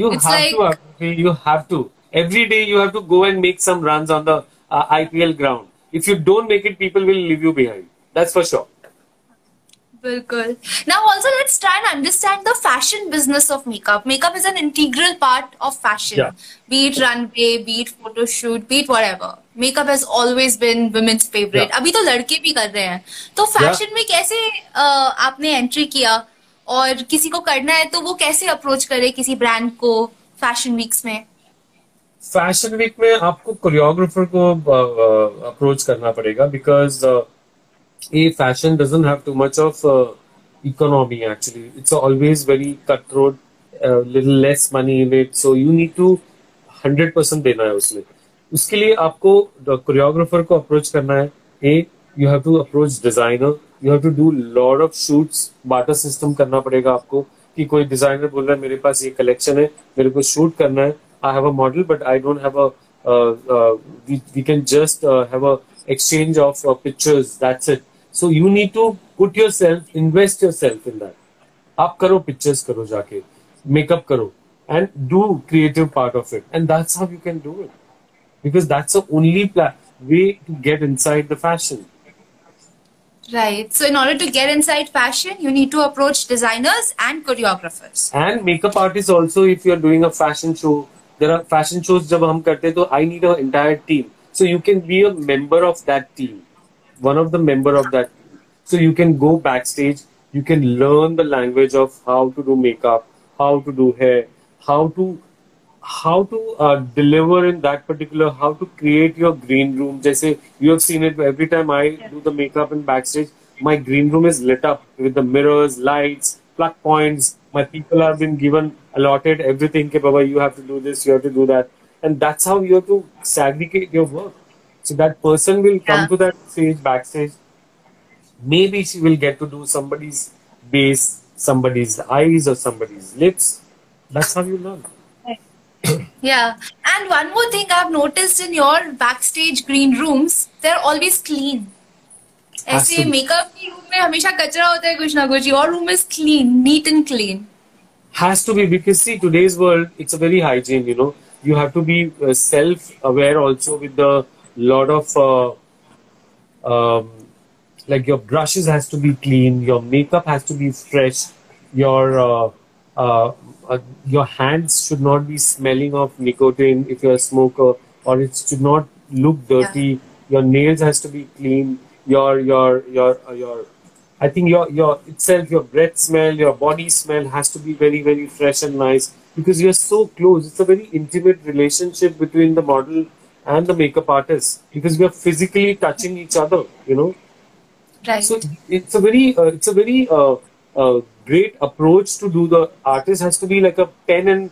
Speaker 1: You
Speaker 3: It's
Speaker 1: have
Speaker 3: like-
Speaker 1: to, Akriti, you have to. Every day you have to go and make some runs on the uh, IPL ground. If you don't make it, people will leave you behind. That's for sure.
Speaker 3: Bilkul. Now, also, let's try and understand the fashion business of makeup. Makeup is an integral part of fashion.
Speaker 1: Yeah.
Speaker 3: Be it runway, be it photo shoot, be it whatever. Makeup has always been women's favorite.
Speaker 1: Yeah.
Speaker 3: अभी तो लड़के भी कर रहे हैं तो fashion में कैसे uh, आपने एंट्री किया और किसी को करना है तो वो कैसे अप्रोच करे किसी ब्रांड को फ़ैशन वीक्स में
Speaker 1: फ़ैशन वीक में आपको कोरियोग्राफर को अप्रोच करना पड़ेगा because a fashion doesn't have too much of uh, economy actually. It's always very cutthroat a little less money in it. So you need to 100% देना है उसमें। उसके लिए आपको कोरियोग्राफर को अप्रोच करना है। A you have to approach designer you have to do lot of shoots barter system करना पड़ेगा आपको कि कोई डिज़ाइनर बोल रहा है मेरे पास ये कलेक्शन है मेरे को शूट करना है। आई have a model but I don't have a we can just have a exchange of uh, pictures that's it so you need to put yourself invest yourself in that आप करो pictures करो जाके makeup करो and do creative part of it and that's how you can do it because that's the only pla- way to get inside the fashion
Speaker 3: Right. So in order to get inside fashion, you need to approach designers and choreographers.
Speaker 1: and makeup artists also if you're doing a fashion show there are fashion shows जब हम करते हैं तो I need a entire team so you can be a member of that team one of the member of that so you can go backstage you can learn the language of how to do makeup how to do hair how to how to uh, deliver in that particular how to create your green room जैसे you have seen it every time I yeah. do the makeup and backstage my green room is lit up with the mirrors lights plug points my people have been given allotted everything okay baba you have to do this you have to do that and that's how you have to segregate your work so that person will come
Speaker 3: Yeah.
Speaker 1: to that stage backstage maybe she will get to do somebody's base somebody's eyes or somebody's lips that's how you learn
Speaker 3: Yeah. And one more thing I've noticed in your backstage green rooms, they're always clean. ऐसे. Makeup room में हमेशा कचरा होता है कुछ ना कुछ your room is clean neat and clean
Speaker 1: has to be because see today's world it's a very hygiene you know. You have to be uh, self aware also with the lot of uh, um, like your brushes has to be clean your makeup has to be fresh your uh, uh, uh, your hands should not be smelling of nicotine if you're a smoker or it should not look dirty. Your nails has to be clean your your your uh, your I think your your itself your breath smell, your body smell has to be very very fresh and nice because you're so close. It's a very intimate relationship between the model and the makeup artist because we are physically touching each other. You know,
Speaker 3: right?
Speaker 1: So it's a very uh, it's a very uh, uh, great approach to do. The artist has to be like a pen and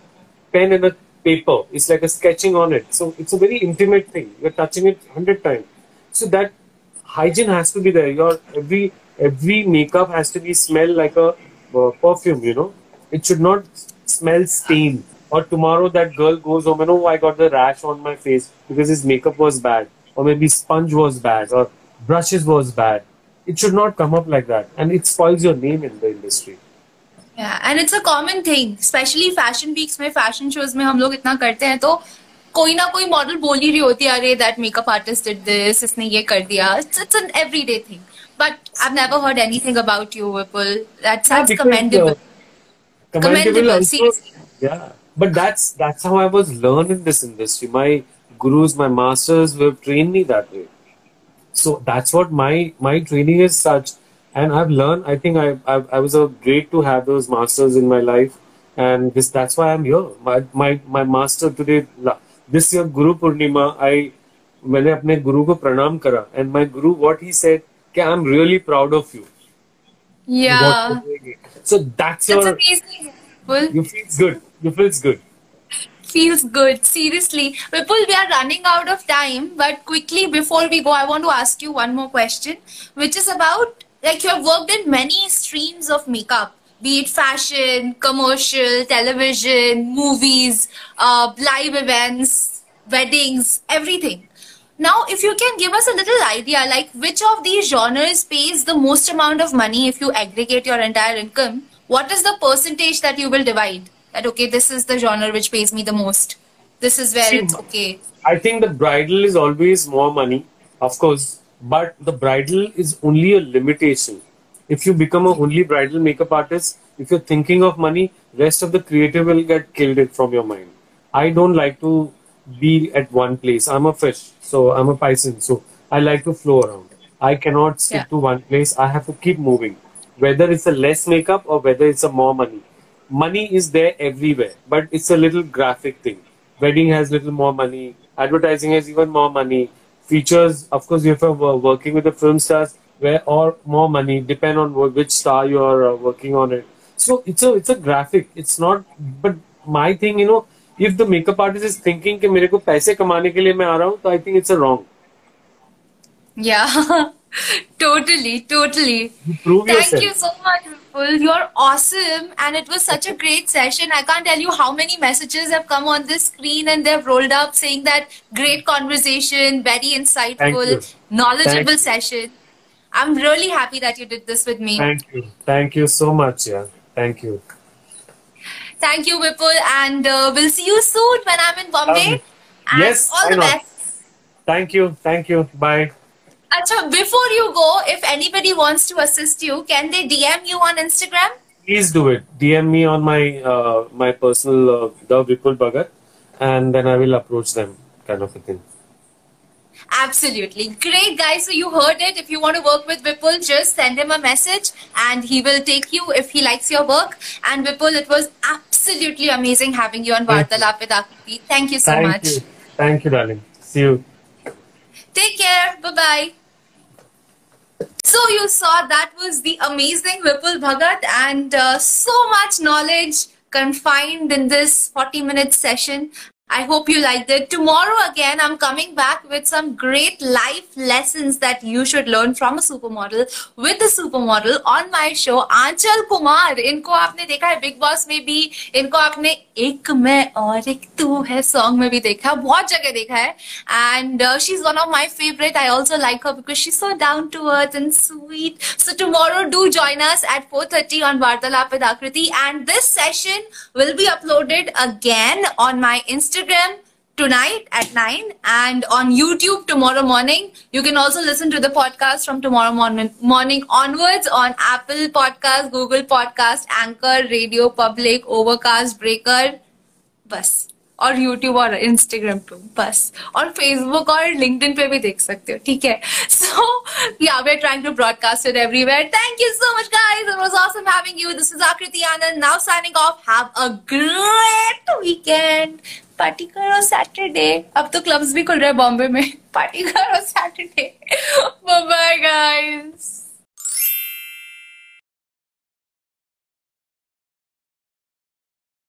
Speaker 1: pen and a paper. It's like a sketching on it. So it's a very intimate thing. You're touching it hundred times. So that hygiene has to be there. Your every every makeup has to be smell like a uh, perfume. You know, it should not smell stain. Or tomorrow that girl goes home and oh I got the rash on my face because his makeup was bad, or maybe sponge was bad, or brushes was bad. It should not come up like that, and it spoils your name in the industry.
Speaker 3: And it's a common thing specially fashion weeks में fashion shows में हम लोग इतना करते हैं तो कोई ना कोई मॉडल बोल ही रही होती है अरे that makeup artist did this इसने ये कर दिया it's it's an everyday thing but I never heard anything about you Vipul that's
Speaker 1: Yeah, because,
Speaker 3: commendable
Speaker 1: uh, commendable
Speaker 3: Commendable,
Speaker 1: also.
Speaker 3: seriously.
Speaker 1: Yeah, but that's that's how I was learned in this industry. My gurus, my masters, have trained me that way. So that's what my my training is such, and I've learned. I think I I, I was a great to have those masters in my life, and this that's why I'm here. My my my master today, la- this year Guru Purnima, I मैंने अपने गुरु को प्रणाम करा and my guru what he said कि I'm really proud of you.
Speaker 3: या
Speaker 1: What you're doing it. So that's
Speaker 3: That's
Speaker 1: your
Speaker 3: amazing.
Speaker 1: You feels good. You feels good.
Speaker 3: Feels good. Seriously. Vipul, we are running out of time, but quickly before we go, I want to ask you one more question, which is about like you have worked in many streams of makeup, be it fashion, commercial, television, movies, uh, live events, weddings, everything. Now, if you can give us a little idea, like which of these genres pays the most amount of money if you aggregate your entire income, what is the percentage that you will divide? That okay, this is the genre which pays me the most. This is where
Speaker 1: See,
Speaker 3: it's okay.
Speaker 1: I think the bridal is always more money, of course, but the bridal is only a limitation. If you become a only bridal makeup artist, if you're thinking of money, rest of the creative will get killed from your mind. I don't like to be at one place. I'm a fish, so I'm a Pisces, so I like to flow around. I cannot stick
Speaker 3: Yeah.
Speaker 1: to one place. I have to keep moving. whether it's a less makeup or whether it's a more money. Money is there everywhere, but it's a little graphic thing. Wedding has little more money. Advertising has even more money. Features, of course, if you're working with the film stars, where or more money depend on which star you are uh, working on it. So it's a it's a graphic. It's not. But my thing, you know, if the makeup artist is thinking कि मेरे को पैसे कमाने के लिए मैं आ रहा हूँ, तो I think it's a wrong.
Speaker 3: Yeah. totally, totally.
Speaker 1: Prove
Speaker 3: Thank
Speaker 1: yourself.
Speaker 3: you so much, Vipul. You're awesome, and it was such a great session. I can't tell you how many messages have come on this screen and they've rolled up saying that great conversation, very insightful, knowledgeable
Speaker 1: Thank you.
Speaker 3: session. I'm really happy that you did this with me.
Speaker 1: Thank you. Thank you so much. Yeah. Thank you.
Speaker 3: Thank you, Vipul, and uh, we'll see you soon when I'm in Bombay.
Speaker 1: Um,
Speaker 3: and
Speaker 1: yes,
Speaker 3: all the best.
Speaker 1: Thank you. Thank you. Bye.
Speaker 3: Acha, before you go, if anybody wants to assist you, can they DM you on Instagram?
Speaker 1: Please do it. DM me on my uh, my personal uh, the Vipul Bhagat, and then I will approach them, kind of a thing.
Speaker 3: Absolutely. Great, guys. So you heard it. If you want to work with Vipul, just send him a message and he will take you if he likes your work. And Vipul, it was absolutely amazing having you on. Vartalap with Akriti. Thank you so
Speaker 1: Thank
Speaker 3: much.
Speaker 1: you. Thank you, darling. See you.
Speaker 3: Take care. Bye bye. So you saw that was the amazing Vipul Bhagat and uh, so much knowledge confined in this 40 minute session. I hope you liked it. Tomorrow again, I'm coming back with some great life lessons that you should learn from a supermodel with a supermodel on my show, Anchal Kumar. Inko aapne dekha hai Bigg Boss mein bhi. Inko aapne ek main aur ek tu hai song mein bhi dekha hai. Bahut jagah dekha hai. And uh, she's one of my favorite. I also like her because she's so down to earth and sweet. So tomorrow do join us at 4.30 on Vartalaap with And this session will be uploaded again on my Instagram. Instagram tonight at 9 and on YouTube tomorrow morning. You can also listen to the podcast from tomorrow morning, morning onwards on Apple Podcast, Google Podcast, Anchor, Radio Public, Overcast, Breaker. बस और YouTube और Instagram पे बस और Facebook और LinkedIn पे भी देख सकते हो ठीक है so yeah we're trying to broadcast it everywhere thank you so much guys it was awesome having you this is Akriti Anand now signing off have a great weekend party करो Saturday अब तो clubs भी खुल रहे हैं बॉम्बे में। Party करो Saturday bye guys